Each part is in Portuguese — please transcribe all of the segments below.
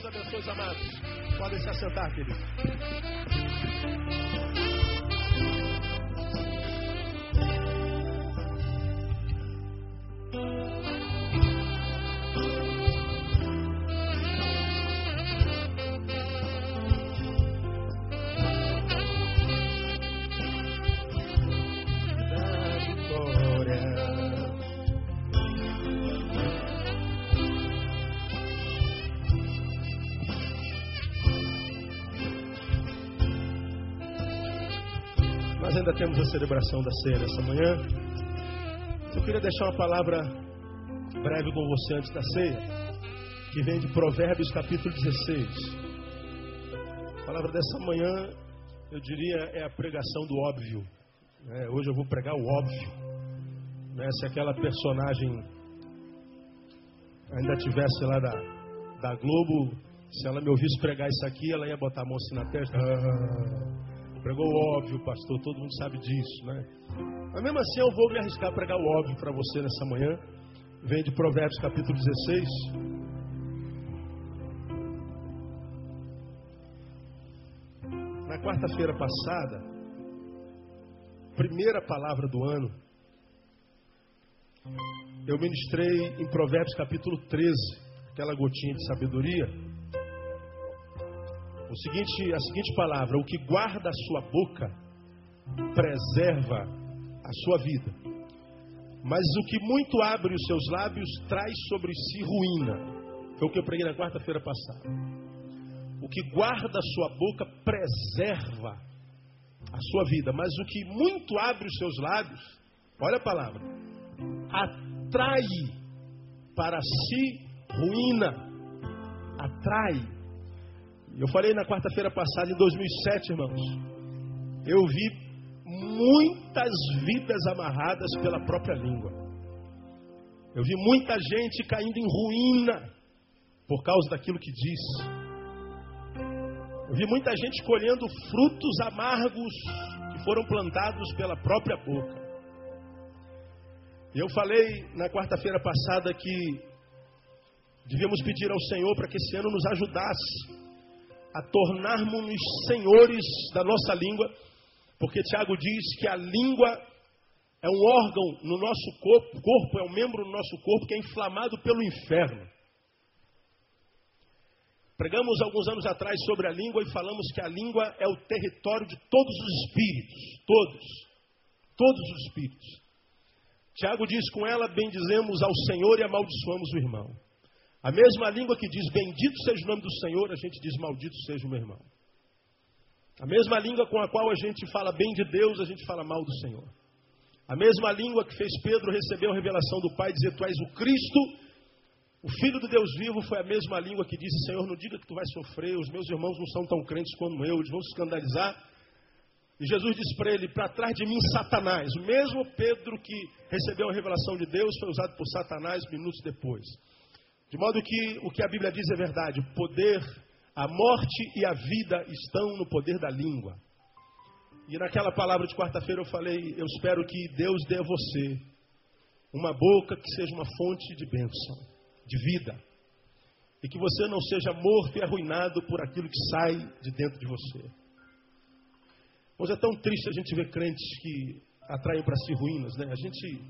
Deus abençoe os amados. Podem se assentar, querido. Temos a celebração da ceia essa manhã. Eu queria deixar uma palavra breve com você antes da ceia, que vem de Provérbios capítulo 16. A palavra dessa manhã, eu diria, é a pregação do óbvio. É, hoje eu vou pregar o óbvio. Né? Se aquela personagem ainda tivesse lá da, da Globo, se ela me ouvisse pregar isso aqui, ela ia botar a mão assim na testa. Ah, Pregou o óbvio, pastor, todo mundo sabe disso, né? Mas mesmo assim eu vou me arriscar a pregar o óbvio para você nessa manhã. Vem de Provérbios capítulo 16. Na quarta-feira passada, primeira palavra do ano, eu ministrei em Provérbios capítulo 13, aquela gotinha de sabedoria o seguinte, a seguinte palavra: o que guarda a sua boca preserva a sua vida, mas o que muito abre os seus lábios traz sobre si ruína. Foi o que eu preguei na quarta-feira passada. O que guarda a sua boca preserva a sua vida, mas o que muito abre os seus lábios, olha a palavra, atrai para si ruína. Atrai eu falei na quarta-feira passada, em 2007, irmãos, eu vi muitas vidas amarradas pela própria língua. Eu vi muita gente caindo em ruína por causa daquilo que disse. Eu vi muita gente colhendo frutos amargos que foram plantados pela própria boca. Eu falei na quarta-feira passada que devíamos pedir ao Senhor para que esse ano nos ajudasse a tornarmos-nos senhores da nossa língua, porque Tiago diz que a língua é um órgão no nosso corpo, corpo é um membro no nosso corpo que é inflamado pelo inferno. Pregamos alguns anos atrás sobre a língua e falamos que a língua é o território de todos os espíritos, todos, todos os espíritos. Tiago diz: com ela bendizemos ao Senhor e amaldiçoamos o irmão. A mesma língua que diz bendito seja o nome do Senhor, a gente diz maldito seja o meu irmão. A mesma língua com a qual a gente fala bem de Deus, a gente fala mal do Senhor. A mesma língua que fez Pedro receber a revelação do Pai, dizer: Tu és o Cristo, o Filho do Deus vivo, foi a mesma língua que disse: Senhor, não diga que tu vais sofrer, os meus irmãos não são tão crentes como eu, eles vão se escandalizar. E Jesus disse para ele: Para trás de mim, Satanás. O mesmo Pedro que recebeu a revelação de Deus foi usado por Satanás minutos depois. De modo que o que a Bíblia diz é verdade: o poder, a morte e a vida estão no poder da língua. E naquela palavra de quarta-feira eu falei: eu espero que Deus dê a você uma boca que seja uma fonte de bênção, de vida. E que você não seja morto e arruinado por aquilo que sai de dentro de você. Hoje é tão triste a gente ver crentes que atraem para si ruínas, né? A gente,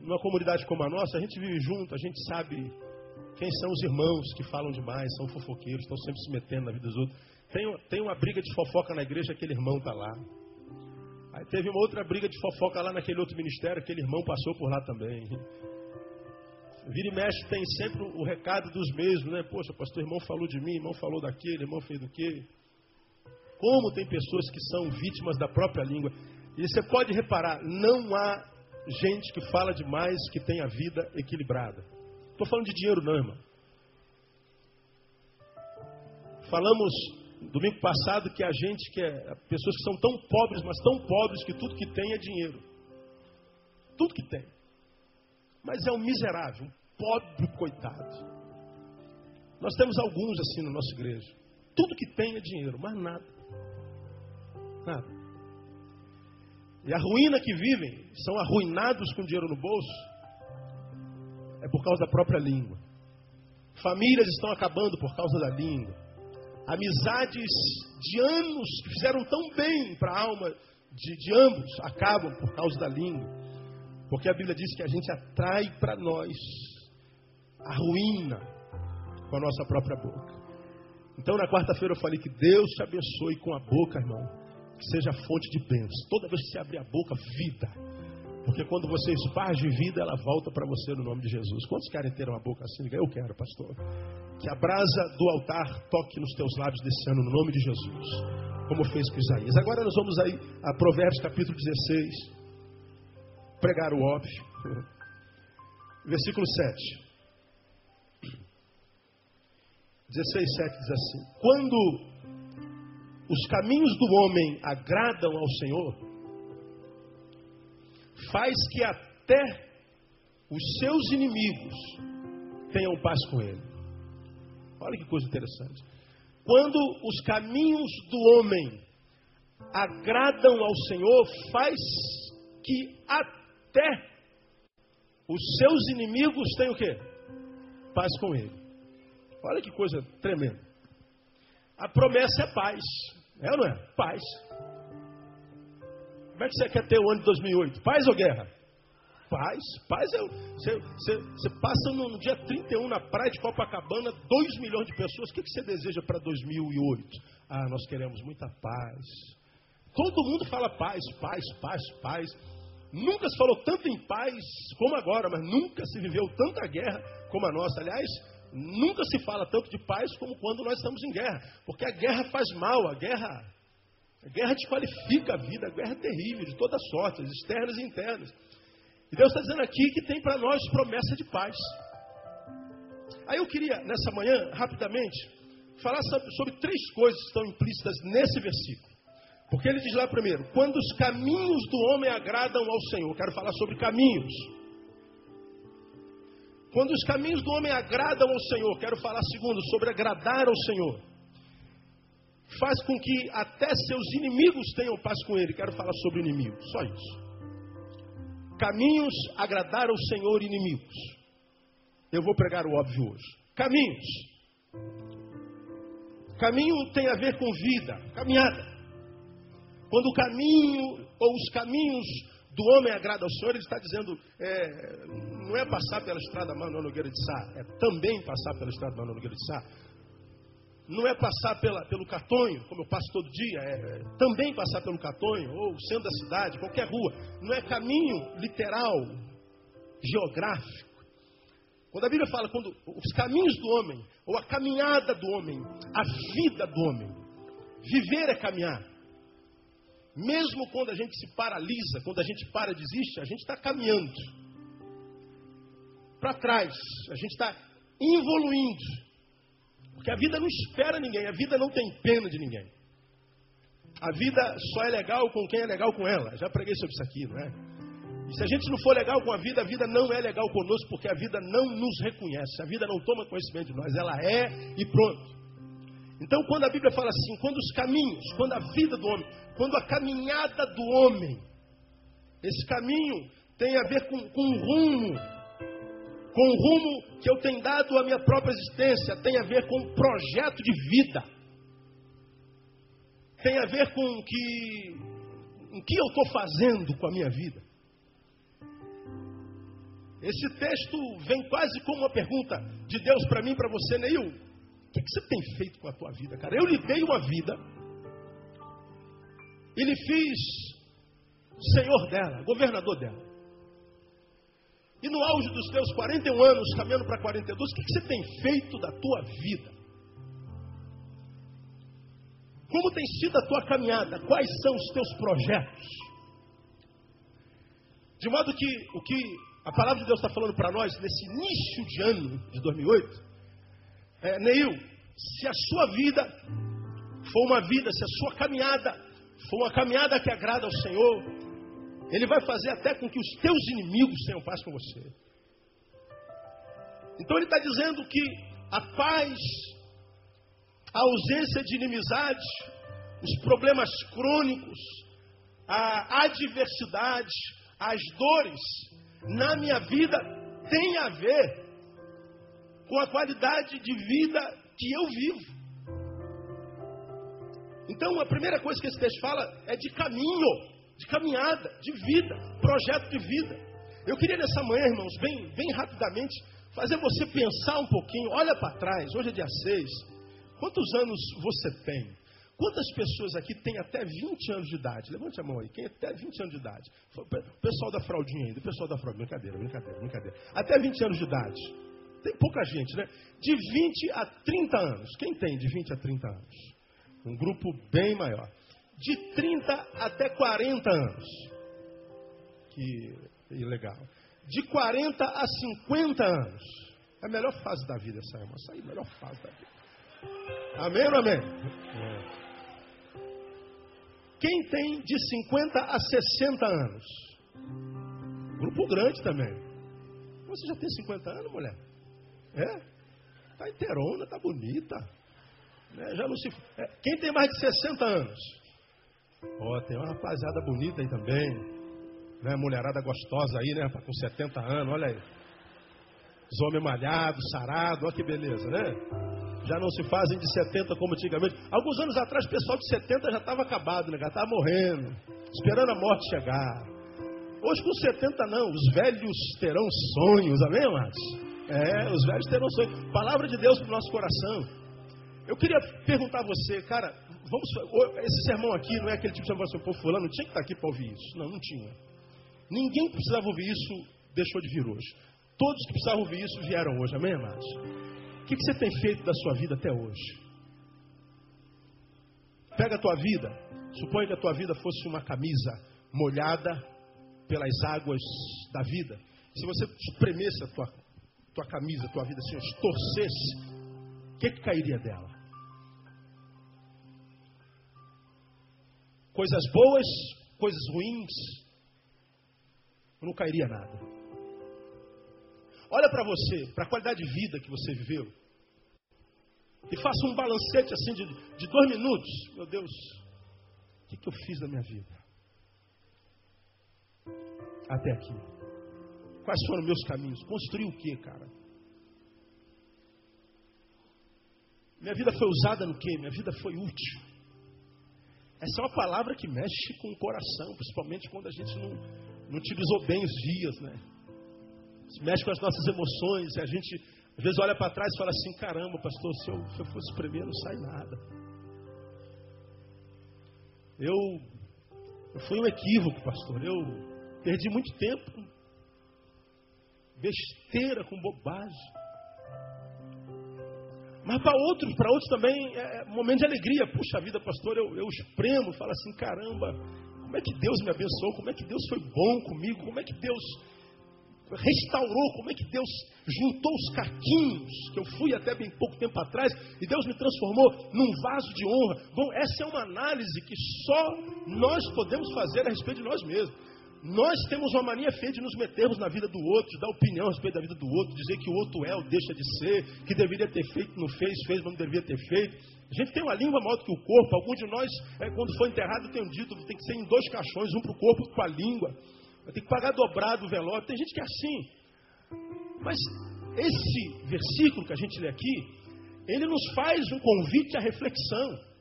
numa comunidade como a nossa, a gente vive junto, a gente sabe quem são os irmãos que falam demais, são fofoqueiros, estão sempre se metendo na vida dos outros. Tem, tem uma briga de fofoca na igreja, aquele irmão está lá. Aí teve uma outra briga de fofoca lá naquele outro ministério, aquele irmão passou por lá também. Vira e mexe tem sempre o recado dos mesmos, né? Poxa, pastor, irmão falou de mim, irmão falou daquele, irmão fez do quê? Como tem pessoas que são vítimas da própria língua. E você pode reparar, não há gente que fala demais que tem a vida equilibrada. Estou falando de dinheiro não, irmão. Falamos domingo passado que a gente, que é pessoas que são tão pobres, mas tão pobres que tudo que tem é dinheiro. Tudo que tem. Mas é um miserável, um pobre coitado. Nós temos alguns assim na nossa igreja. Tudo que tem é dinheiro, mas nada. Nada. E a ruína que vivem, são arruinados com dinheiro no bolso, é por causa da própria língua. Famílias estão acabando por causa da língua. Amizades de anos que fizeram tão bem para a alma de, de ambos acabam por causa da língua. Porque a Bíblia diz que a gente atrai para nós a ruína com a nossa própria boca. Então, na quarta-feira eu falei que Deus te abençoe com a boca, irmão, que seja fonte de bênção. Toda vez que você abrir a boca, vida. Porque quando você esparge vida, ela volta para você no nome de Jesus. Quantos querem ter uma boca assim? Eu quero, pastor. Que a brasa do altar toque nos teus lábios desse ano, no nome de Jesus. Como fez com Isaías. Agora nós vamos aí a Provérbios capítulo 16. Pregar o óbvio. Versículo 7. 16, 7 diz assim: Quando os caminhos do homem agradam ao Senhor, faz que até os seus inimigos tenham paz com ele. Olha que coisa interessante. Quando os caminhos do homem agradam ao Senhor, faz que até os seus inimigos tenham o quê? Paz com ele. Olha que coisa tremenda. A promessa é paz. É ou não é? Paz. Como é que você quer ter o ano de 2008? Paz ou guerra? Paz. Paz é. Você, você, você passa no, dia 31 na praia de Copacabana, 2 milhões de pessoas. O que você deseja para 2008? Ah, nós queremos muita paz. Todo mundo fala paz, paz, paz, paz. Nunca se falou tanto em paz como agora, mas nunca se viveu tanta guerra como a nossa. Aliás, nunca se fala tanto de paz como quando nós estamos em guerra. Porque a guerra faz mal, a guerra a guerra desqualifica a vida, a guerra é terrível, de todas sortes, externas e internas. E Deus está dizendo aqui que tem para nós promessa de paz. Aí eu queria, nessa manhã, rapidamente, falar sobre, três coisas que estão implícitas nesse versículo. Porque ele diz lá primeiro: quando os caminhos do homem agradam ao Senhor. Quero falar sobre caminhos. Quando os caminhos do homem agradam ao Senhor, quero falar segundo sobre agradar ao Senhor faz com que até seus inimigos tenham paz com ele. Quero falar sobre inimigos, só isso. Caminhos agradar ao Senhor inimigos. Eu vou pregar o óbvio hoje. Caminhos. Caminho tem a ver com vida, caminhada. Quando o caminho ou os caminhos do homem agrada ao Senhor, ele está dizendo, é, não é passar pela estrada Manuel Nogueira de Sá, é também passar pela estrada Manuel Nogueira de Sá não é passar pela, pelo Catonho, como eu passo todo dia, é, é também passar pelo Catonho, ou centro da cidade, qualquer rua. Não é caminho literal, geográfico. Quando a Bíblia fala, quando os caminhos do homem, ou a caminhada do homem, a vida do homem, viver é caminhar. Mesmo quando a gente se paralisa, quando a gente para, desiste, a gente está caminhando para trás, a gente está evoluindo. Porque a vida não espera ninguém, a vida não tem pena de ninguém. A vida só é legal com quem é legal com ela. Já preguei sobre isso aqui, não é? E se a gente não for legal com a vida, a vida não é legal conosco, porque a vida não nos reconhece, a vida não toma conhecimento de nós, ela é e pronto. Então, quando a Bíblia fala assim, quando os caminhos, quando a vida do homem, quando a caminhada do homem, esse caminho tem a ver com, com um rumo, com o rumo que eu tenho dado à minha própria existência, tem a ver com um projeto de vida. Tem a ver com o que, o que eu estou fazendo com a minha vida. Esse texto vem quase como uma pergunta de Deus para mim, para você, Neil. O que, que você tem feito com a tua vida, cara? Eu lhe dei uma vida e lhe fiz senhor dela, governador dela. E no auge dos teus 41 anos, caminhando para 42, o que, que você tem feito da tua vida? Como tem sido a tua caminhada? Quais são os teus projetos? De modo que o que a palavra de Deus está falando para nós nesse início de ano de 2008 é, Neil, se a sua vida for uma vida, se a sua caminhada for uma caminhada que agrada ao Senhor, ele vai fazer até com que os teus inimigos tenham paz com você. Então ele está dizendo que a paz, a ausência de inimizade, os problemas crônicos, a adversidade, as dores na minha vida tem a ver com a qualidade de vida que eu vivo. Então, a primeira coisa que esse texto fala é de caminho, de caminhada, de vida, projeto de vida. Eu queria nessa manhã, irmãos, bem, bem rapidamente, fazer você pensar um pouquinho. Olha para trás, hoje é dia 6. Quantos anos você tem? Quantas pessoas aqui têm até 20 anos de idade? Levante a mão aí. Quem é até 20 anos de idade? O pessoal da fraldinha ainda. O pessoal da fraldinha. Brincadeira, brincadeira, brincadeira. Até 20 anos de idade. Tem pouca gente, né? De 20 a 30 anos. Quem tem de 20 a 30 anos? Um grupo bem maior. De 30 até 40 anos. Que ilegal. De 40 a 50 anos. É a melhor fase da vida essa, irmã. Essa aí é a melhor fase da vida. Amém ou amém? Quem tem de 50 a 60 anos? Grupo grande também. Você já tem 50 anos, mulher? É? Tá inteirona, tá bonita. Né? Já não se... É. Quem tem mais de 60 anos? Ó, oh, tem uma rapaziada bonita aí também. Né? Mulherada gostosa aí, né? Com 70 anos, olha aí. Os homens malhados, sarados, olha que beleza, né? Já não se fazem de 70 como antigamente. Alguns anos atrás, o pessoal de 70 já estava acabado, né? Já estava morrendo, esperando a morte chegar. Hoje com 70 não, os velhos terão sonhos, amém, amados? É, os velhos terão sonhos. Palavra de Deus para o nosso coração. Eu queria perguntar a você, cara, vamos, esse sermão aqui não é aquele tipo de sermão assim, pô, fulano tinha que estar aqui para ouvir isso. Não, não tinha. Ninguém que precisava ouvir isso deixou de vir hoje. Todos que precisavam ouvir isso vieram hoje, amém, amados? O que, que você tem feito da sua vida até hoje? Pega a tua vida, suponha que a tua vida fosse uma camisa molhada pelas águas da vida. Se você espremesse a tua, tua camisa, a tua vida assim, torcesse, o que, que cairia dela? Coisas boas, coisas ruins, não cairia nada. Olha para você, para a qualidade de vida que você viveu, e faça um balancete assim de, de dois minutos. Meu Deus, o que, que eu fiz na minha vida? Até aqui. Quais foram meus caminhos? Construí o que, cara? Minha vida foi usada no que? Minha vida foi útil. Essa é uma palavra que mexe com o coração, principalmente quando a gente não, não utilizou bem os dias, né? mexe com as nossas emoções, e a gente às vezes olha para trás e fala assim: caramba, pastor, se eu, se eu fosse primeiro, não sai nada. Eu, eu fui um equívoco, pastor. Eu perdi muito tempo besteira, com bobagem. Mas para outros, para outros também é, é momento de alegria. Puxa vida, pastor, eu, eu espremo, falo assim, caramba, como é que Deus me abençoou, como é que Deus foi bom comigo, como é que Deus restaurou, como é que Deus juntou os caquinhos, que eu fui até bem pouco tempo atrás, e Deus me transformou num vaso de honra. Bom, essa é uma análise que só nós podemos fazer a respeito de nós mesmos. Nós temos uma mania feia de nos metermos na vida do outro, de dar opinião a respeito da vida do outro, dizer que o outro é ou deixa de ser, que deveria ter feito, não fez, fez, mas não deveria ter feito. A gente tem uma língua maior do que o corpo. Alguns de nós, é, quando for enterrado, tem um dito, tem que ser em dois caixões, um para o corpo e para a língua. Tem que pagar dobrado o velório. Tem gente que é assim. Mas esse versículo que a gente lê aqui, ele nos faz um convite à reflexão.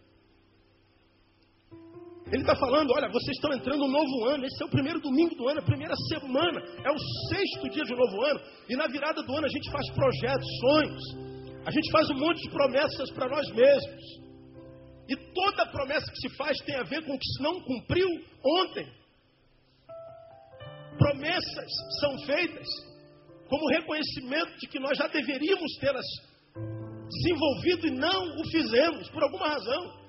Ele está falando: olha, vocês estão entrando no novo ano, esse é o primeiro domingo do ano, a primeira semana, é o sexto dia de um novo ano, e na virada do ano a gente faz projetos, sonhos, a gente faz um monte de promessas para nós mesmos. E toda promessa que se faz tem a ver com o que se não cumpriu ontem. Promessas são feitas como reconhecimento de que nós já deveríamos tê-las desenvolvido e não o fizemos, por alguma razão.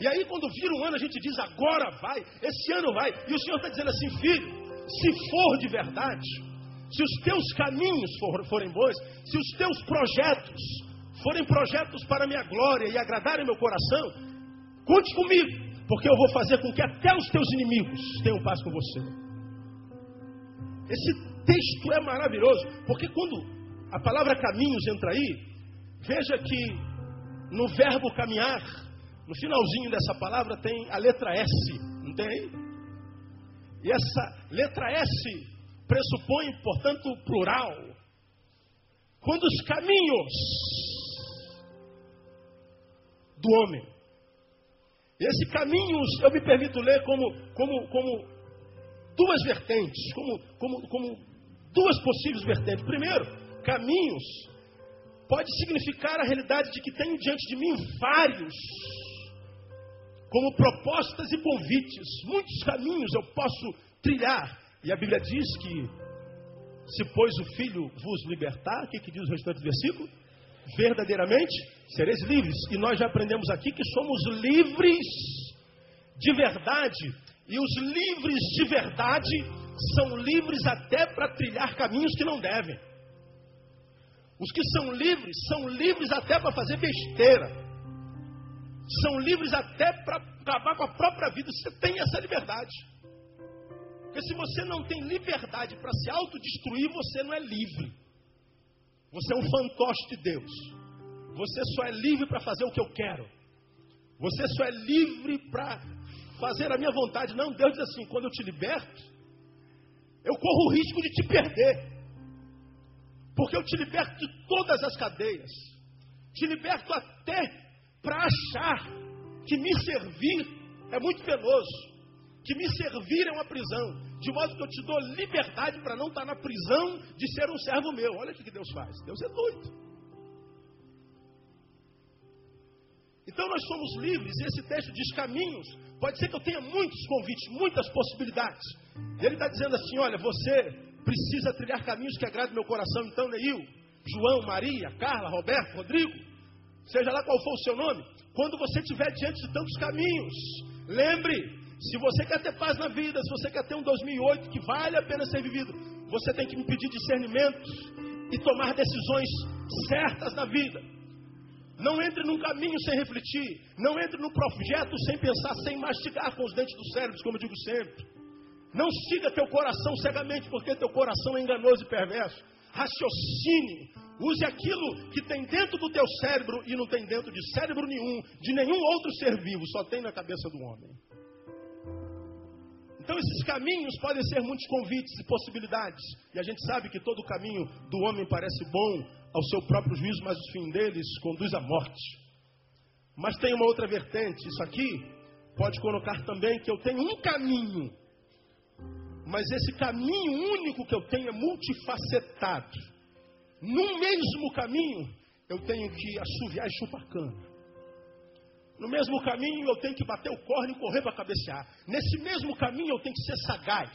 E aí, quando vira um ano, a gente diz: agora vai, esse ano vai. E o Senhor está dizendo assim: filho, se for de verdade, se os teus caminhos for, forem bons, se os teus projetos forem projetos para a minha glória e agradarem meu coração, conte comigo, porque eu vou fazer com que até os teus inimigos tenham paz com você. Esse texto é maravilhoso, porque quando a palavra caminhos entra aí, veja que no verbo caminhar, no finalzinho dessa palavra tem a letra S, não tem? E essa letra S pressupõe, portanto, plural. Quando os caminhos do homem, esse caminhos eu me permito ler como, como, como duas vertentes, como, como, como duas possíveis vertentes. Primeiro, caminhos pode significar a realidade de que tenho diante de mim vários, como propostas e convites. Muitos caminhos eu posso trilhar. E a Bíblia diz que, se pois o Filho vos libertar, o que, que diz o restante do versículo? Verdadeiramente sereis livres. E nós já aprendemos aqui que somos livres de verdade. E os livres de verdade são livres até para trilhar caminhos que não devem. Os que são livres, são livres até para fazer besteira. São livres até para acabar com a própria vida. Você tem essa liberdade. Porque se você não tem liberdade para se autodestruir, você não é livre. Você é um fantoche de Deus. Você só é livre para fazer o que eu quero. Você só é livre para fazer a minha vontade. Não, Deus diz assim: quando eu te liberto, eu corro o risco de te perder. Porque eu te liberto de todas as cadeias. Te liberto até para achar que me servir é muito penoso. Que me servir é uma prisão. De modo que eu te dou liberdade para não estar na prisão de ser um servo meu. Olha o que Deus faz. Deus é doido. Então nós somos livres, e esse texto diz caminhos. Pode ser que eu tenha muitos convites, muitas possibilidades. Ele está dizendo assim: olha, você precisa trilhar caminhos que agradem meu coração. Então, Neil, João, Maria, Carla, Roberto, Rodrigo, seja lá qual for o seu nome, quando você estiver diante de tantos caminhos, lembre, se você quer ter paz na vida, se você quer ter um 2008 que vale a pena ser vivido, você tem que pedir discernimento e tomar decisões certas na vida. Não entre num caminho sem refletir. Não entre num projeto sem pensar, sem mastigar com os dentes do cérebro, como eu digo sempre. Não siga teu coração cegamente, porque teu coração é enganoso e perverso. Raciocine. Use aquilo que tem dentro do teu cérebro e não tem dentro de cérebro nenhum, de nenhum outro ser vivo, só tem na cabeça do homem. Então, esses caminhos podem ser muitos convites e possibilidades. E a gente sabe que todo caminho do homem parece bom ao seu próprio juízo, mas o fim deles conduz à morte. Mas tem uma outra vertente. Isso aqui pode colocar também que eu tenho um caminho mas esse caminho único que eu tenho é multifacetado. No mesmo caminho, eu tenho que assoviar e chupar cana. No mesmo caminho, eu tenho que bater o corno e correr para cabecear. Nesse mesmo caminho, eu tenho que ser sagaz.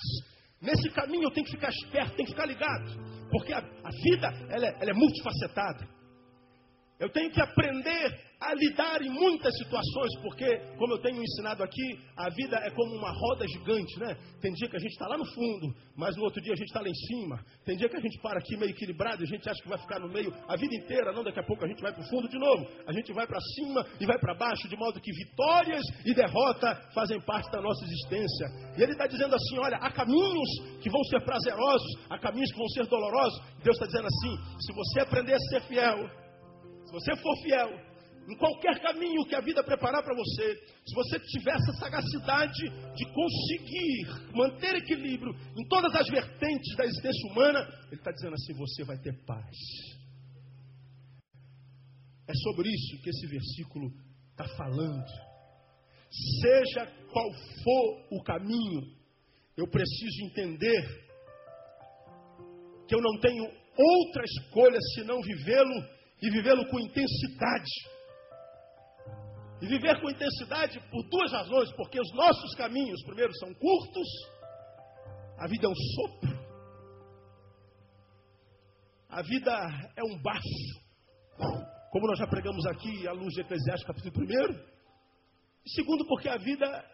Nesse caminho, eu tenho que ficar esperto, tenho que ficar ligado. Porque a, a vida, ela é, ela é multifacetada. Eu tenho que aprender lidar em muitas situações, porque, como eu tenho ensinado aqui, a vida é como uma roda gigante, né? Tem dia que a gente está lá no fundo, mas no outro dia a gente está lá em cima. Tem dia que a gente para aqui meio equilibrado e a gente acha que vai ficar no meio a vida inteira, não, daqui a pouco a gente vai para o fundo de novo. A gente vai para cima e vai para baixo, de modo que vitórias e derrota fazem parte da nossa existência. E ele está dizendo assim: olha, há caminhos que vão ser prazerosos, há caminhos que vão ser dolorosos. Deus está dizendo assim: se você aprender a ser fiel, se você for fiel, em qualquer caminho que a vida preparar para você, se você tiver essa sagacidade de conseguir manter equilíbrio em todas as vertentes da existência humana, ele está dizendo assim: você vai ter paz. É sobre isso que esse versículo está falando. Seja qual for o caminho, eu preciso entender que eu não tenho outra escolha senão vivê-lo e vivê-lo com intensidade. E viver com intensidade por duas razões: porque os nossos caminhos, primeiro, são curtos, a vida é um sopro, a vida é um bafo, como nós já pregamos aqui à luz de Eclesiastes, capítulo 1. E segundo, porque a vida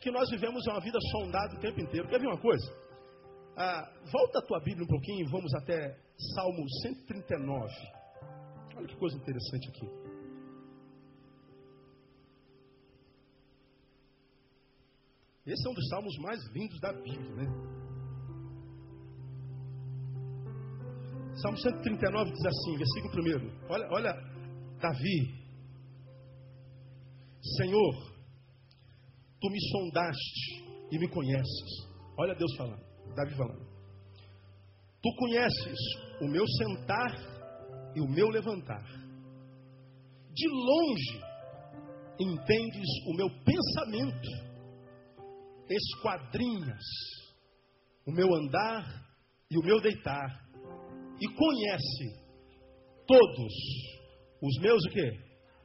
que nós vivemos é uma vida sondada o tempo inteiro. Quer ver uma coisa? Ah, volta a tua Bíblia um pouquinho e vamos até Salmo 139. Olha que coisa interessante aqui. Esse é um dos salmos mais lindos da Bíblia, né? Salmo 139 diz assim, versículo 1. Olha, olha, Davi. Senhor, tu me sondaste e me conheces. Olha Deus falando, Davi falando. Tu conheces o meu sentar e o meu levantar. De longe entendes o meu pensamento, esquadrinhas o meu andar e o meu deitar, e conhece todos os meus o quê?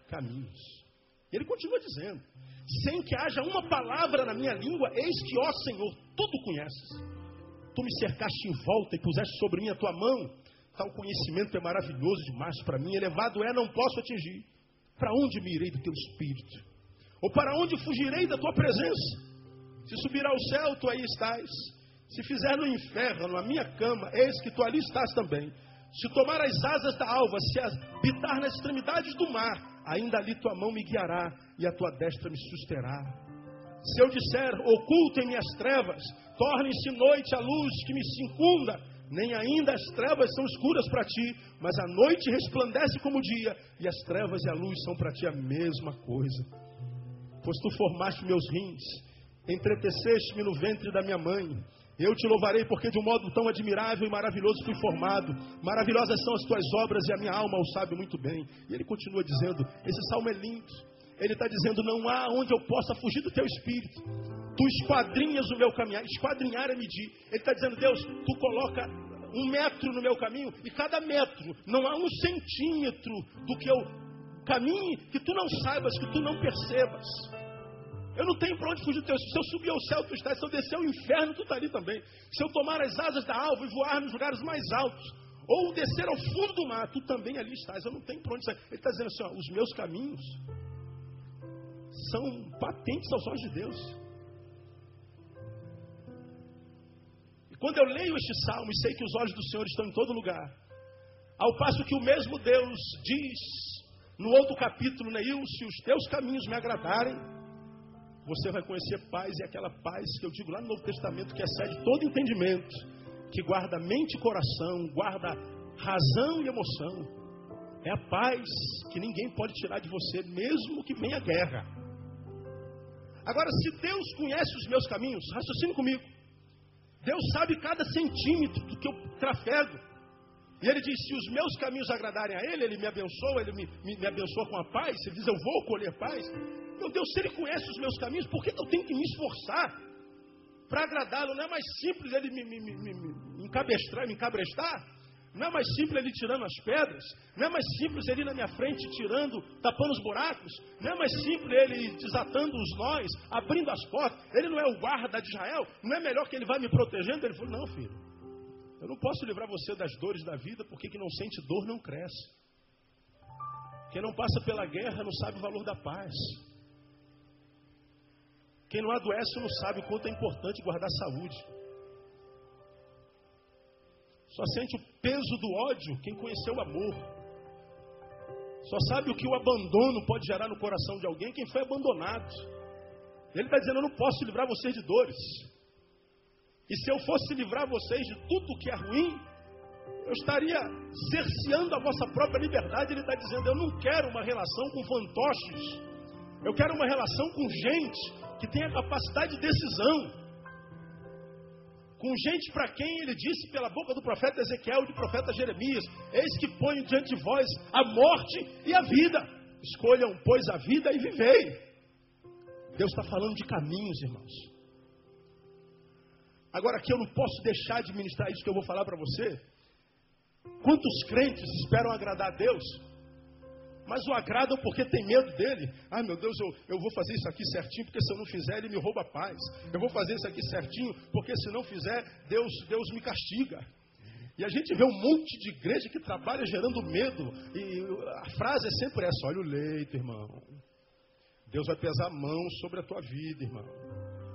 Caminhos. Ele continua dizendo: sem que haja uma palavra na minha língua, eis que, ó Senhor, tudo conheces. Tu me cercaste em volta e puseste sobre mim a tua mão. Tal conhecimento é maravilhoso demais para mim, elevado é, não posso atingir. Para onde me irei do teu espírito? Ou para onde fugirei da tua presença? Se subir ao céu, tu aí estás. Se fizer no inferno a minha cama, eis que tu ali estás também. Se tomar as asas da alva, se habitar nas extremidades do mar, ainda ali tua mão me guiará e a tua destra me susterá. Se eu disser, ocultem-me as trevas, tornem-se noite a luz que me circunda, nem ainda as trevas são escuras para ti, mas a noite resplandece como o dia, e as trevas e a luz são para ti a mesma coisa. Pois tu formaste meus rins, entreteceste-me no ventre da minha mãe. Eu te louvarei porque de um modo tão admirável e maravilhoso fui formado. Maravilhosas são as tuas obras e a minha alma o sabe muito bem. E ele continua dizendo: esse salmo é lindo. Ele está dizendo: não há onde eu possa fugir do teu espírito. Tu esquadrinhas o meu caminhar. Esquadrinhar é medir. Ele está dizendo: Deus, tu coloca um metro no meu caminho e cada metro não há um centímetro do que eu caminhe que tu não saibas, que tu não percebas. Eu não tenho para onde fugir do teu. Se eu subir ao céu, tu estás. Se eu descer ao inferno, tu está ali também. Se eu tomar as asas da alva e voar nos lugares mais altos, ou descer ao fundo do mar, tu também ali estás. Eu não tenho para onde sair. Ele está dizendo assim: ó, os meus caminhos são patentes aos olhos de Deus. E quando eu leio este salmo e sei que os olhos do Senhor estão em todo lugar, ao passo que o mesmo Deus diz no outro capítulo, Neil, se os teus caminhos me agradarem, você vai conhecer paz, e aquela paz que eu digo lá no Novo Testamento, que excede todo entendimento, que guarda mente e coração, guarda razão e emoção. É a paz que ninguém pode tirar de você, mesmo que venha guerra. Agora, se Deus conhece os meus caminhos, raciocine comigo. Deus sabe cada centímetro do que eu trafego. E ele diz: se os meus caminhos agradarem a Ele, Ele me abençoa, Ele me, me, me abençoa com a paz. Ele diz: eu vou colher paz. Meu Deus, se Ele conhece os meus caminhos, por que eu tenho que me esforçar para agradá-lo? Não é mais simples Ele me, me, me, me encabestrar, me encabrestar? Não é mais simples ele tirando as pedras? Não é mais simples ele na minha frente tirando, tapando os buracos? Não é mais simples ele desatando os nós, abrindo as portas? Ele não é o guarda de Israel? Não é melhor que ele vai me protegendo? Ele falou: Não, filho, eu não posso livrar você das dores da vida, porque quem não sente dor não cresce. Quem não passa pela guerra não sabe o valor da paz. Quem não adoece não sabe o quanto é importante guardar saúde. Só sente o peso do ódio quem conheceu o amor. Só sabe o que o abandono pode gerar no coração de alguém quem foi abandonado. Ele está dizendo: Eu não posso livrar vocês de dores. E se eu fosse livrar vocês de tudo que é ruim, eu estaria cerceando a vossa própria liberdade. Ele está dizendo: Eu não quero uma relação com fantoches. Eu quero uma relação com gente que tenha capacidade de decisão com gente para quem ele disse pela boca do profeta Ezequiel e do profeta Jeremias: Eis que ponho diante de vós a morte e a vida. Escolham, pois, a vida e vivei. Deus está falando de caminhos, irmãos. Agora aqui eu não posso deixar de ministrar isso que eu vou falar para você. Quantos crentes esperam agradar a Deus, mas o agradam porque tem medo dele. Ai meu Deus, eu, eu vou fazer isso aqui certinho, porque se eu não fizer, ele me rouba a paz. Eu vou fazer isso aqui certinho, porque se não fizer, Deus, Deus me castiga. E a gente vê um monte de igreja que trabalha gerando medo. E a frase é sempre essa: olha o leito, irmão. Deus vai pesar a mão sobre a tua vida, irmão.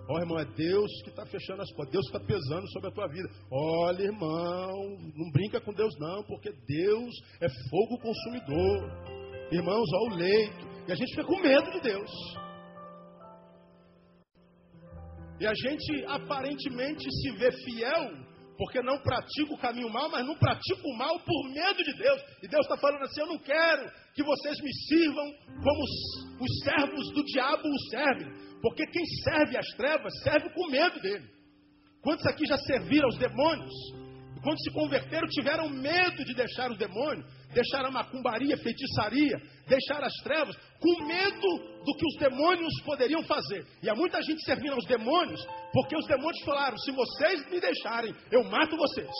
Ó, oh, irmão, é Deus que está fechando as portas. Deus está pesando sobre a tua vida. Olha, irmão, não brinca com Deus, não, porque Deus é fogo consumidor. Irmãos, ao leito. E a gente fica com medo de Deus. E a gente aparentemente se vê fiel porque não pratica o caminho mal, mas não pratica o mal por medo de Deus. E Deus está falando assim: eu não quero que vocês me sirvam como os, os servos do diabo o servem, porque quem serve as trevas serve com medo dele. Quantos aqui já serviram aos demônios? Quando se converteram, tiveram medo de deixar os demônios, deixar a macumbaria, feitiçaria, deixar as trevas, com medo do que os demônios poderiam fazer. E há muita gente servindo aos demônios, porque os demônios falaram: se vocês me deixarem, eu mato vocês.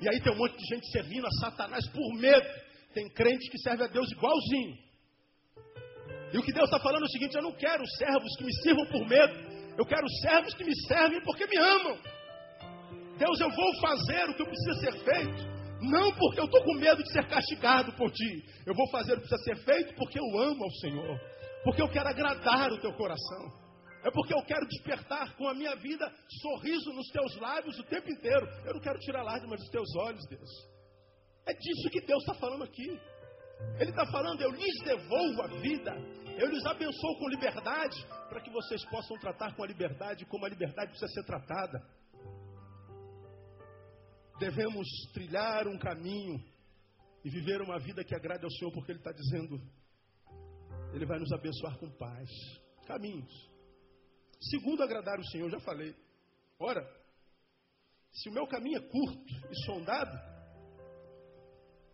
E aí tem um monte de gente servindo a Satanás por medo. Tem crente que serve a Deus igualzinho. E o que Deus está falando é o seguinte: eu não quero servos que me sirvam por medo, eu quero servos que me servem porque me amam. Deus, eu vou fazer o que precisa ser feito, não porque eu estou com medo de ser castigado por ti. Eu vou fazer o que precisa ser feito porque eu amo ao Senhor, porque eu quero agradar o teu coração. É porque eu quero despertar com a minha vida sorriso nos teus lábios o tempo inteiro. Eu não quero tirar lágrimas dos teus olhos, Deus. É disso que Deus está falando aqui. Ele está falando, eu lhes devolvo a vida, eu lhes abençoo com liberdade, para que vocês possam tratar com a liberdade como a liberdade precisa ser tratada. Devemos trilhar um caminho e viver uma vida que agrade ao Senhor, porque Ele está dizendo, Ele vai nos abençoar com paz. Caminhos. Segundo, agradar o Senhor, já falei. Ora, se o meu caminho é curto e sondado,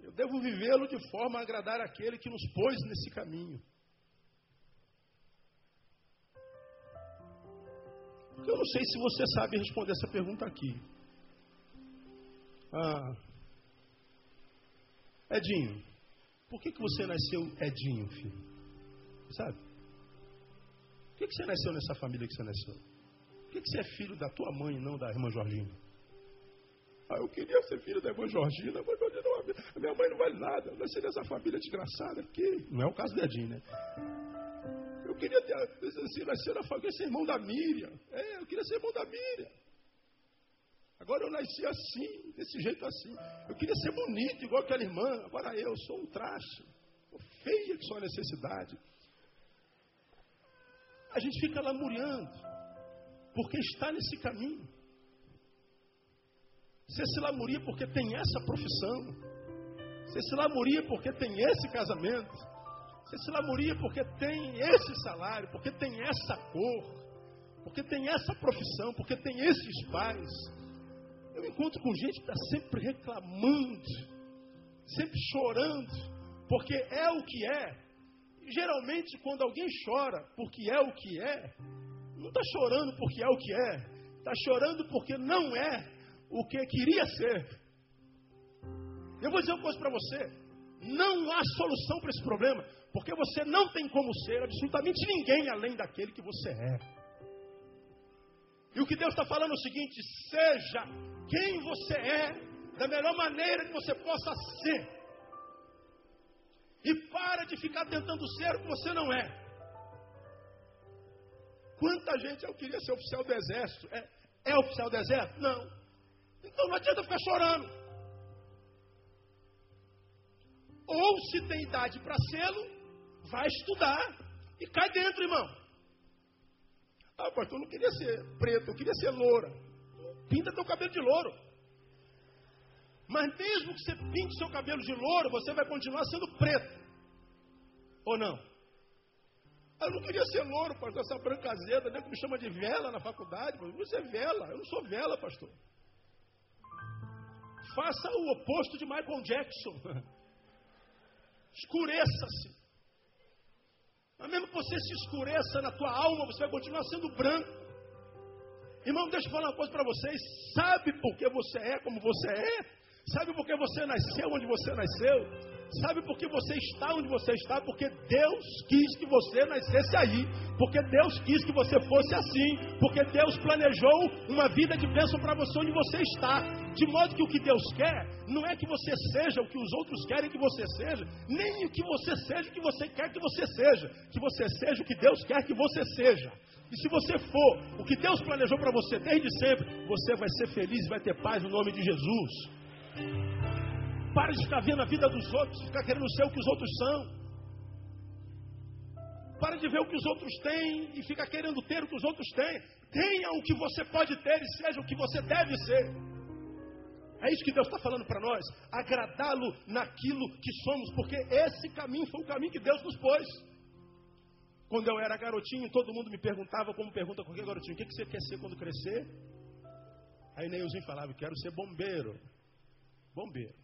eu devo vivê-lo de forma a agradar aquele que nos pôs nesse caminho. Eu não sei se você sabe responder essa pergunta aqui. Ah, Edinho, por que, que você nasceu Edinho, filho? Sabe? Por que, que você nasceu nessa família que você nasceu? Por que, que você é filho da tua mãe e não da irmã Jorgina? Ah, eu queria ser filho da irmã Georgina, mas a minha mãe não vale nada. Eu nasci nessa família desgraçada aqui. Não é o caso do Edinho, né? Eu queria ter, assim, nascer na família, ser irmão da Miriam. É, eu queria ser irmão da Miriam. Agora eu nasci assim, desse jeito assim. Eu queria ser bonito, igual aquela irmã. Agora eu sou um traste. Feia que só a necessidade. A gente fica lamuriando, porque está nesse caminho. Você se lamuria porque tem essa profissão. Você se lamuria porque tem esse casamento. Você se lamuria porque tem esse salário, porque tem essa cor, porque tem essa profissão, porque tem esses pais. Eu encontro com gente que está sempre reclamando, sempre chorando, porque é o que é. Geralmente, quando alguém chora porque é o que é, não está chorando porque é o que é, está chorando porque não é o que queria ser. Eu vou dizer uma coisa para você: não há solução para esse problema, porque você não tem como ser absolutamente ninguém além daquele que você é. E o que Deus está falando é o seguinte: seja quem você é, da melhor maneira que você possa ser. E para de ficar tentando ser o que você não é. Quanta gente eu queria ser oficial do exército? É, é oficial do exército? Não. Então não adianta ficar chorando. Ou se tem idade para sê-lo, vai estudar e cai dentro, irmão. Ah, pastor, eu não queria ser preto, eu queria ser loura. Pinta teu cabelo de louro. Mas mesmo que você pinte seu cabelo de louro, você vai continuar sendo preto. Ou não? Eu não queria ser louro, pastor, essa branca azeda, né, que me chama de vela na faculdade. Isso é vela, eu não sou vela, pastor. Faça o oposto de Michael Jackson. Escureça-se. Mas mesmo que você se escureça na tua alma, você vai continuar sendo branco. Irmão, deixa eu falar uma coisa para vocês. Sabe por que você é como você é? Sabe por que você nasceu onde você nasceu? Sabe por que você está onde você está? Porque Deus quis que você nascesse aí. Porque Deus quis que você fosse assim. Porque Deus planejou uma vida de bênção para você onde você está. De modo que o que Deus quer não é que você seja o que os outros querem que você seja, nem o que você seja o que você quer que você seja. Que você seja o que Deus quer que você seja. E se você for o que Deus planejou para você desde sempre, você vai ser feliz e vai ter paz no nome de Jesus. Pare de ficar vendo a vida dos outros, ficar querendo ser o que os outros são. Pare de ver o que os outros têm e ficar querendo ter o que os outros têm. Tenha o que você pode ter e seja o que você deve ser. É isso que Deus está falando para nós. Agradá-lo naquilo que somos, porque esse caminho foi o caminho que Deus nos pôs. Quando eu era garotinho, todo mundo me perguntava, como pergunta qualquer garotinho, o que você quer ser quando crescer? Aí Neilzinho falava, quero ser bombeiro bombeiro.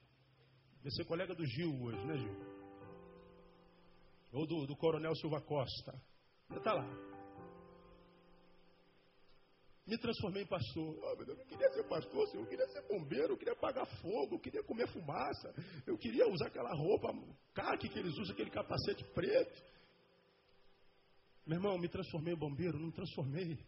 Vai ser colega do Gil hoje, né, Gil? Ou do, do Coronel Silva Costa. Está lá. Me transformei em pastor. Oh, eu não queria ser pastor, eu queria ser bombeiro, eu queria apagar fogo, eu queria comer fumaça, eu queria usar aquela roupa caque que eles usam, aquele capacete preto. Meu irmão, me transformei em bombeiro? Não me transformei.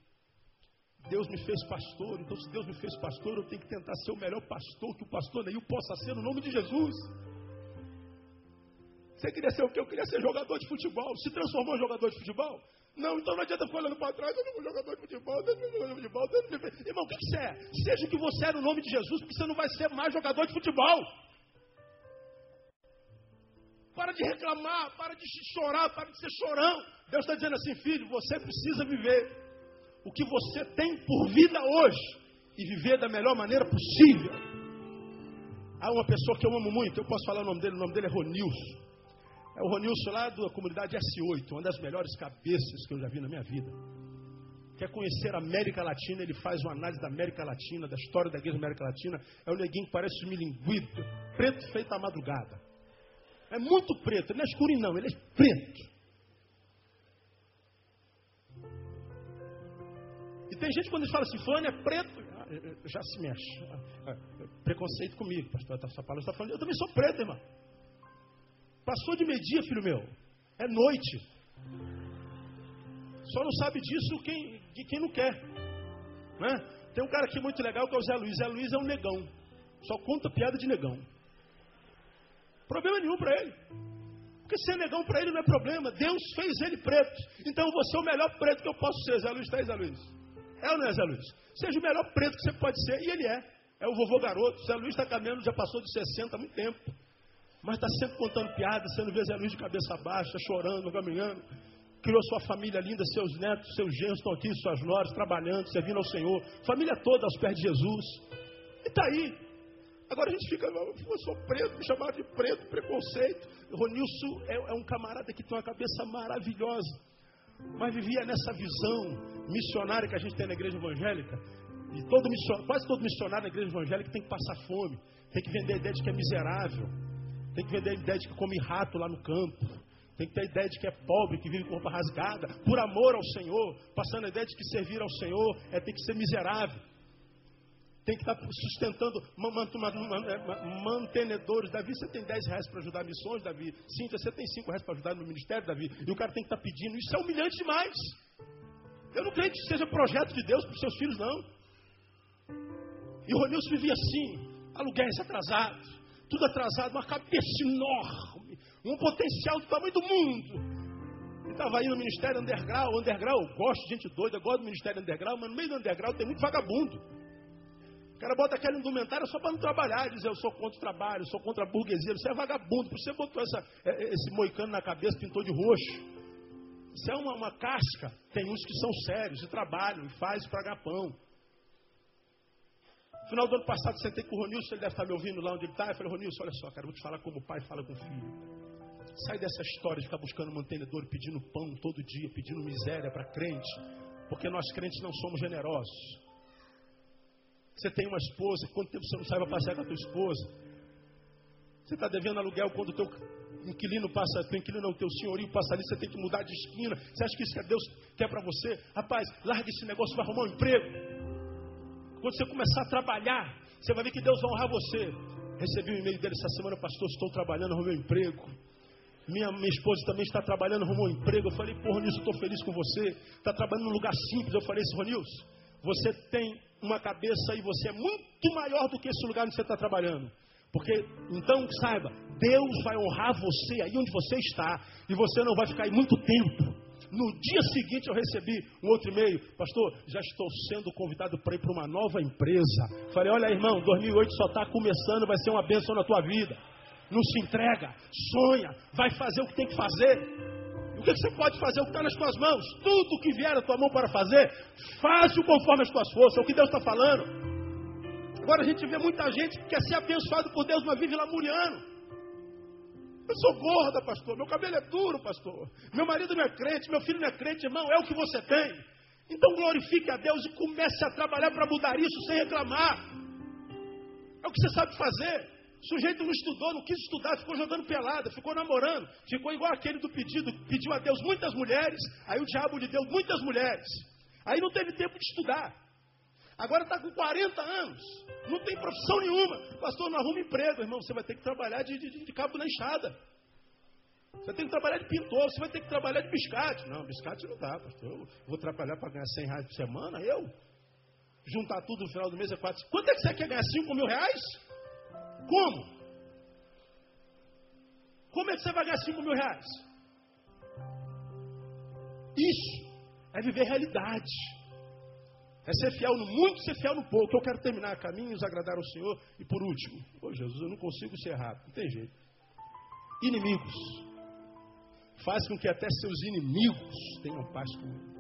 Deus me fez pastor, então se Deus me fez pastor, eu tenho que tentar ser o melhor pastor que o pastor Neil possa ser no nome de Jesus. Você queria ser o quê? Eu queria ser jogador de futebol. Se transformou em jogador de futebol? Não, então não adianta ficar olhando para trás, eu não vou jogador de futebol, eu não vou jogador de futebol. Irmão, o que, que você é? Seja o que você é no nome de Jesus, porque você não vai ser mais jogador de futebol. Para de reclamar, para de chorar, para de ser chorão. Deus está dizendo assim, filho, você precisa viver o que você tem por vida hoje e viver da melhor maneira possível. Há uma pessoa que eu amo muito, eu posso falar o nome dele, o nome dele é Ronilson. É o Ronilson lá da comunidade S8, uma das melhores cabeças que eu já vi na minha vida. Quer conhecer a América Latina, ele faz uma análise da América Latina, da história da igreja da América Latina. É um neguinho que parece um milinguido, preto feito à madrugada. É muito preto, ele não é escurinho não, ele é preto. Tem gente quando eles falam assim, fulano é preto, já se mexe. Ah, ah, preconceito comigo, pastor. Essa palavra está falando, eu também sou preto, irmão. Passou de meio-dia, filho meu. É noite. Só não sabe disso quem, de quem não quer. Né? Tem um cara aqui muito legal que é o Zé Luiz. Zé Luiz é um negão. Só conta piada de negão. Problema nenhum para ele. Porque ser negão para ele não é problema. Deus fez ele preto. Então vou ser o melhor preto que eu posso ser. Zé Luiz está aí, Zé Luiz. É ou não é, Zé Luiz? Seja o melhor preto que você pode ser, e ele é. É o vovô garoto. Zé Luiz está caminhando, já passou de 60 há muito tempo. Mas está sempre contando piadas, você não vê Zé Luiz de cabeça baixa, chorando, caminhando. Criou sua família linda, seus netos, seus genros estão aqui, suas noras, trabalhando, servindo ao Senhor. Família toda aos pés de Jesus. E está aí. Agora a gente fica, eu sou preto, me chamaram de preto, preconceito. Ronilson é, é um camarada que tem uma cabeça maravilhosa mas vivia nessa visão missionária que a gente tem na igreja evangélica. E todo quase todo missionário na igreja evangélica tem que passar fome, tem que vender a ideia de que é miserável, tem que vender a ideia de que come rato lá no campo, tem que ter a ideia de que é pobre, que vive com roupa rasgada, por amor ao Senhor, passando a ideia de que servir ao Senhor é ter que ser miserável tem que estar sustentando mantenedores. Davi, você tem 10 reais para ajudar missões, Davi. Cíntia, você tem 5 reais para ajudar no ministério, Davi. E o cara tem que estar pedindo. Isso é humilhante demais. Eu não creio que seja projeto de Deus para os seus filhos, não. E Ronilson vivia assim, aluguéis atrasados, tudo atrasado, uma cabeça enorme, um potencial do tamanho do mundo. Ele estava aí no ministério underground, underground, eu gosto de gente doida, eu gosto do ministério underground, mas no meio do underground tem muito vagabundo cara bota aquela indumentária só para não trabalhar, dizer eu sou contra o trabalho, sou contra a burguesia, você é vagabundo, por você botou essa, é, é, esse moicano na cabeça, pintou de roxo. Isso é uma, uma casca. Tem uns que são sérios e trabalham e fazem para agapão. No final do ano passado, sentei com o Ronilson, ele deve estar me ouvindo lá onde ele está. Eu falei, Ronilson, olha só, cara, vou te falar como o pai fala com o filho. Sai dessa história de ficar buscando mantenedor, pedindo pão todo dia, pedindo miséria para crente, porque nós crentes não somos generosos. Você tem uma esposa, quanto tempo você não sai para passear com a tua esposa? Você está devendo aluguel quando o teu inquilino passa, teu inquilino não, teu senhorio passa ali, você tem que mudar de esquina. Você acha que isso que Deus quer para você? Rapaz, larga esse negócio, vai arrumar um emprego. Quando você começar a trabalhar, você vai ver que Deus vai honrar você. Recebi um e-mail dele essa semana, pastor, estou trabalhando, arrumei um emprego. Minha, minha esposa também está trabalhando, arrumou um emprego. Eu falei, porra, Ronilson, estou feliz com você. Está trabalhando num lugar simples. Eu falei, Ronilson, você tem uma cabeça e você é muito maior do que esse lugar onde você está trabalhando. Porque, então, saiba, Deus vai honrar você aí onde você está. E você não vai ficar aí muito tempo. No dia seguinte eu recebi um outro e-mail, pastor, já estou sendo convidado para ir para uma nova empresa. Falei, olha irmão, 2008 só está começando, vai ser uma bênção na tua vida. Não se entrega, sonha, vai fazer o que tem que fazer. O que você pode fazer? O que está nas tuas mãos? Tudo que vier a tua mão para fazer, faz-o conforme as tuas forças. É o que Deus está falando. Agora a gente vê muita gente que quer ser abençoado por Deus, mas vive lamuriano. Eu sou gorda, pastor. Meu cabelo é duro, pastor. Meu marido não é crente, meu filho não é crente, irmão. É o que você tem. Então glorifique a Deus e comece a trabalhar para mudar isso sem reclamar. É o que você sabe fazer. O sujeito não estudou, não quis estudar, ficou jogando pelada, ficou namorando, ficou igual aquele do pedido, pediu a Deus muitas mulheres, aí o diabo lhe deu muitas mulheres. Aí não teve tempo de estudar. Agora está com 40 anos, não tem profissão nenhuma. Pastor, não arruma emprego, irmão. Você vai ter que trabalhar de, de, de cabo na enxada. Você tem que trabalhar de pintor, você vai ter que trabalhar de biscate. Não, biscate não dá, pastor. Eu vou trabalhar para ganhar 100 reais por semana, eu? Juntar tudo no final do mês é 4. Quanto é que você quer ganhar? 5 mil reais? Como? Como é que você vai ganhar 5 mil reais? Isso é viver realidade. É ser fiel no muito, ser fiel no pouco. Eu quero terminar caminhos, agradar ao Senhor. E por último, ô Jesus, eu não consigo ser rápido, não tem jeito. Inimigos. Faz com que até seus inimigos tenham paz comigo.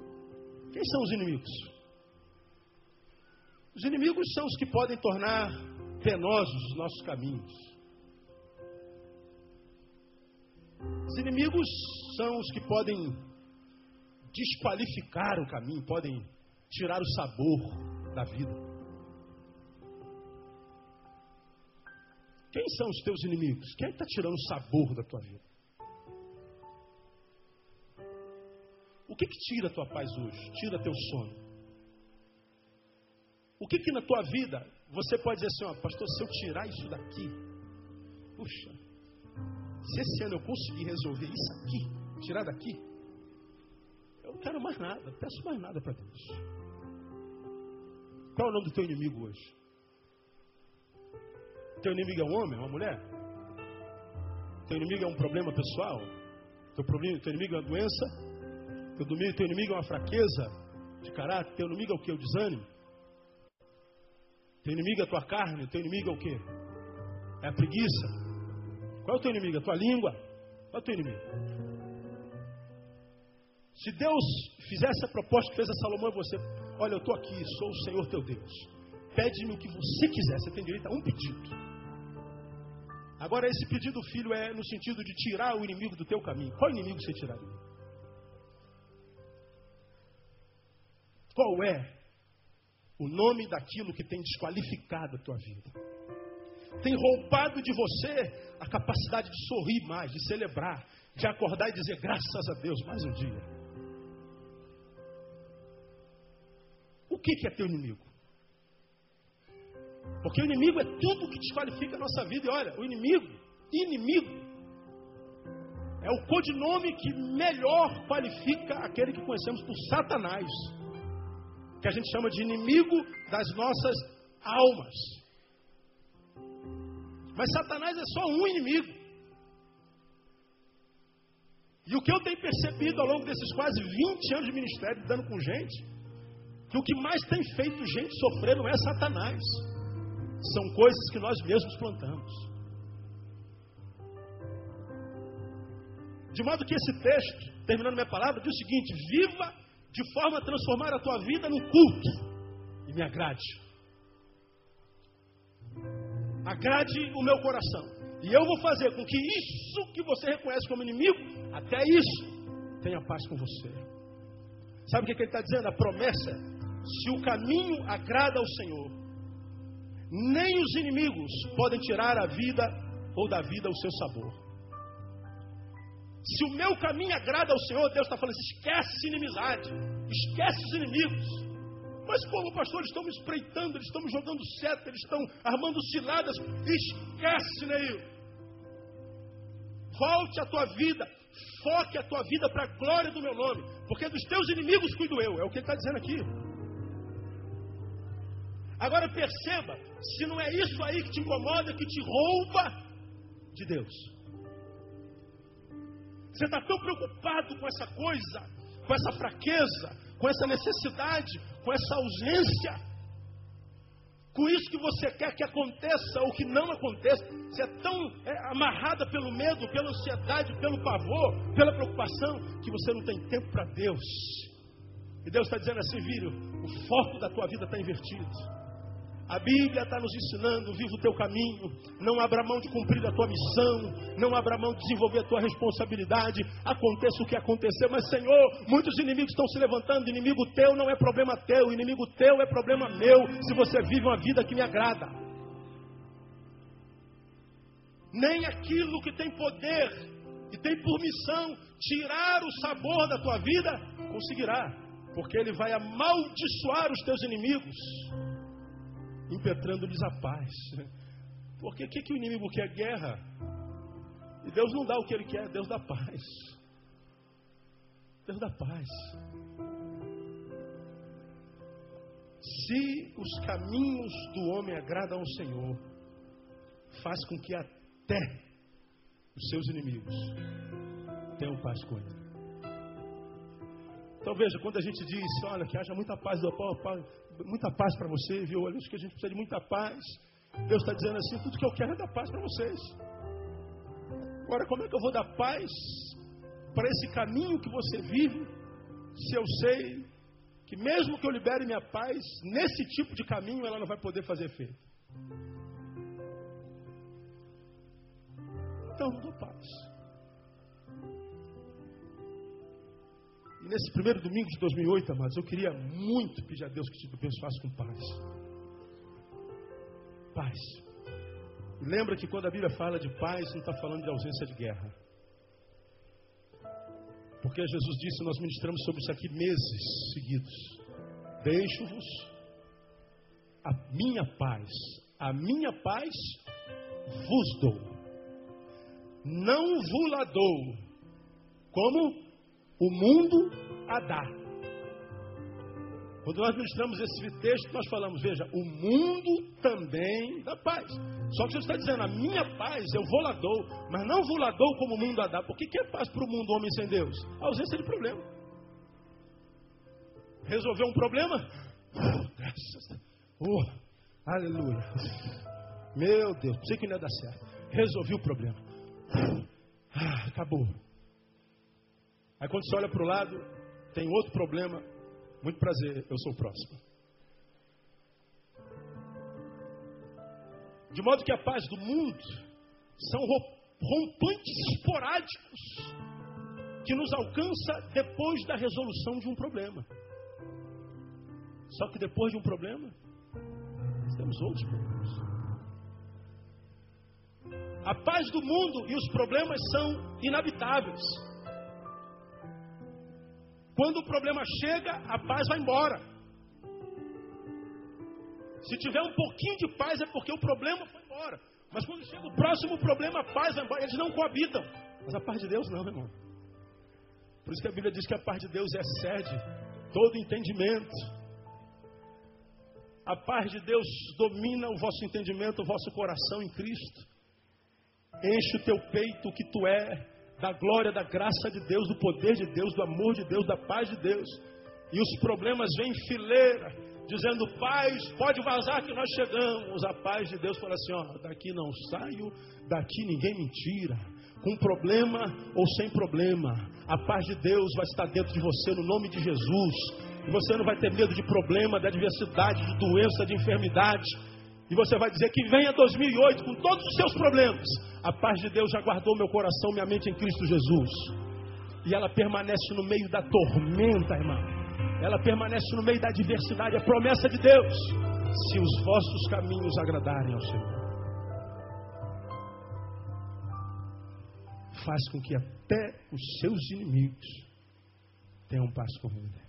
Quem são os inimigos? Os inimigos são os que podem tornar penosos os nossos caminhos. Os inimigos são os que podem desqualificar o caminho, podem tirar o sabor da vida. Quem são os teus inimigos? Quem é está tirando o sabor da tua vida? O que, que tira a tua paz hoje? Tira teu sono. O que, que na tua vida você pode dizer assim, ó, pastor, se eu tirar isso daqui, puxa, se esse ano eu conseguir resolver isso aqui, tirar daqui, eu não quero mais nada, não peço mais nada para Deus. Qual é o nome do teu inimigo hoje? Teu inimigo é um homem, uma mulher? Teu inimigo é um problema pessoal? Teu, problema, teu inimigo é uma doença? Teu, teu inimigo é uma fraqueza de caráter? Teu inimigo é o que? O desânimo? Teu inimigo é a tua carne, teu inimigo é o quê? É a preguiça. Qual é o teu inimigo? A tua língua? Qual é o teu inimigo? Se Deus fizesse a proposta que fez a Salomão e você, olha, eu estou aqui, sou o Senhor teu Deus. Pede-me o que você quiser, você tem direito a um pedido. Agora, esse pedido, filho, é no sentido de tirar o inimigo do teu caminho. Qual inimigo você tiraria? Qual é o nome daquilo que tem desqualificado a tua vida. Tem roubado de você a capacidade de sorrir mais, de celebrar, de acordar e dizer graças a Deus mais um dia. O que, que é teu inimigo? Porque o inimigo é tudo que desqualifica a nossa vida. E olha, o inimigo, inimigo, é o codinome que melhor qualifica aquele que conhecemos por Satanás que a gente chama de inimigo das nossas almas. Mas Satanás é só um inimigo. E o que eu tenho percebido ao longo desses quase 20 anos de ministério, lidando com gente, que o que mais tem feito gente sofrer não é Satanás, são coisas que nós mesmos plantamos. De modo que esse texto, terminando minha palavra, diz o seguinte: viva de forma a transformar a tua vida num culto e me agrade. Agrade o meu coração. E eu vou fazer com que isso que você reconhece como inimigo, até isso, tenha paz com você. Sabe o que, que ele está dizendo? A promessa é: se o caminho agrada ao Senhor, nem os inimigos podem tirar a vida ou da vida o seu sabor. Se o meu caminho agrada ao Senhor, Deus está falando: esquece inimizade, esquece os inimigos. Mas como pastor, eles estão me espreitando, eles estão me jogando seta, eles estão armando ciladas. Esquece, Neil. Volte a tua vida, foque a tua vida para a glória do meu nome, porque dos teus inimigos cuido eu, é o que ele está dizendo aqui. Agora perceba, se não é isso aí que te incomoda, que te rouba de Deus. Você está tão preocupado com essa coisa, com essa fraqueza, com essa necessidade, com essa ausência, com isso que você quer que aconteça ou que não aconteça. Você é tão é, amarrada pelo medo, pela ansiedade, pelo pavor, pela preocupação, que você não tem tempo para Deus. E Deus está dizendo assim, filho, o foco da tua vida está invertido. A Bíblia está nos ensinando: viva o teu caminho, não abra mão de cumprir a tua missão, não abra mão de desenvolver a tua responsabilidade. Aconteça o que acontecer, mas Senhor, muitos inimigos estão se levantando. Inimigo teu não é problema teu, inimigo teu é problema meu. Se você vive uma vida que me agrada, nem aquilo que tem poder e tem por missão tirar o sabor da tua vida conseguirá, porque ele vai amaldiçoar os teus inimigos, impetrando-lhes a paz. Porque o que, que o inimigo quer? Guerra. E Deus não dá o que ele quer, Deus dá paz. Deus dá paz. Se os caminhos do homem agradam ao Senhor, faz com que até os seus inimigos tenham paz com ele. Então veja, quando a gente diz, olha, que haja muita paz, muita paz para você, viu? Olha, isso que a gente precisa de muita paz. Deus está dizendo assim, tudo que eu quero é dar paz para vocês. Agora, como é que eu vou dar paz para esse caminho que você vive, se eu sei que mesmo que eu libere minha paz, nesse tipo de caminho ela não vai poder fazer efeito? Então, não dou paz. E nesse primeiro domingo de 2008, amados, eu queria muito pedir a Deus que te abençoasse com paz. Paz. E lembra que quando a Bíblia fala de paz, não está falando de ausência de guerra. Porque Jesus disse, nós ministramos sobre isso aqui meses seguidos. Deixo-vos a minha paz. A minha paz vos dou. Não vos la dou. Como o mundo a dá. Quando nós ministramos esse texto, nós falamos, veja, o mundo também dá paz. Só que Jesus está dizendo, a minha paz eu vou lá dou, mas não vou lá dou como o mundo a dá. Porque que é paz para o mundo, homem sem Deus? A ausência de problema. Resolveu um problema? Oh, graças Oh, aleluia. Meu Deus, sei que não ia dar certo. Resolvi o problema. Ah, acabou. Aí quando você olha para o lado, tem outro problema muito prazer, eu sou o próximo. De modo que a paz do mundo são rompantes esporádicos que nos alcança depois da resolução de um problema. Só que depois de um problema, temos outros problemas. A paz do mundo e os problemas são inabitáveis. Quando o problema chega, a paz vai embora. Se tiver um pouquinho de paz, é porque o problema foi embora. Mas quando chega o próximo problema, a paz vai embora. Eles não coabitam. Mas a paz de Deus não, irmão. Por isso que a Bíblia diz que a paz de Deus excede todo entendimento. A paz de Deus domina o vosso entendimento, o vosso coração em Cristo. Enche o teu peito o que tu é, da glória, da graça de Deus, do poder de Deus, do amor de Deus, da paz de Deus. E os problemas vêm em fileira, dizendo: Paz, pode vazar que nós chegamos. A paz de Deus fala assim: ó, daqui não saio, daqui ninguém me tira. Com problema ou sem problema, a paz de Deus vai estar dentro de você no nome de Jesus. E você não vai ter medo de problema, de adversidade, de doença, de enfermidade. E você vai dizer que venha 2008 com todos os seus problemas. A paz de Deus já guardou meu coração, minha mente em Cristo Jesus. E ela permanece no meio da tormenta, irmão. Ela permanece no meio da adversidade. É promessa de Deus. Se os vossos caminhos agradarem ao Senhor. Faz com que até os seus inimigos tenham paz com ele.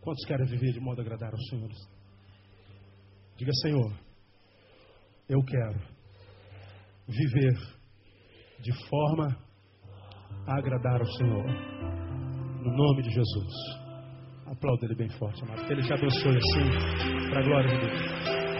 Quantos querem viver de modo a agradar aos senhores? Diga, Senhor, eu quero viver de forma a agradar ao Senhor. No nome de Jesus. Aplauda ele bem forte, amado. Que ele te abençoe assim, para a glória de Deus.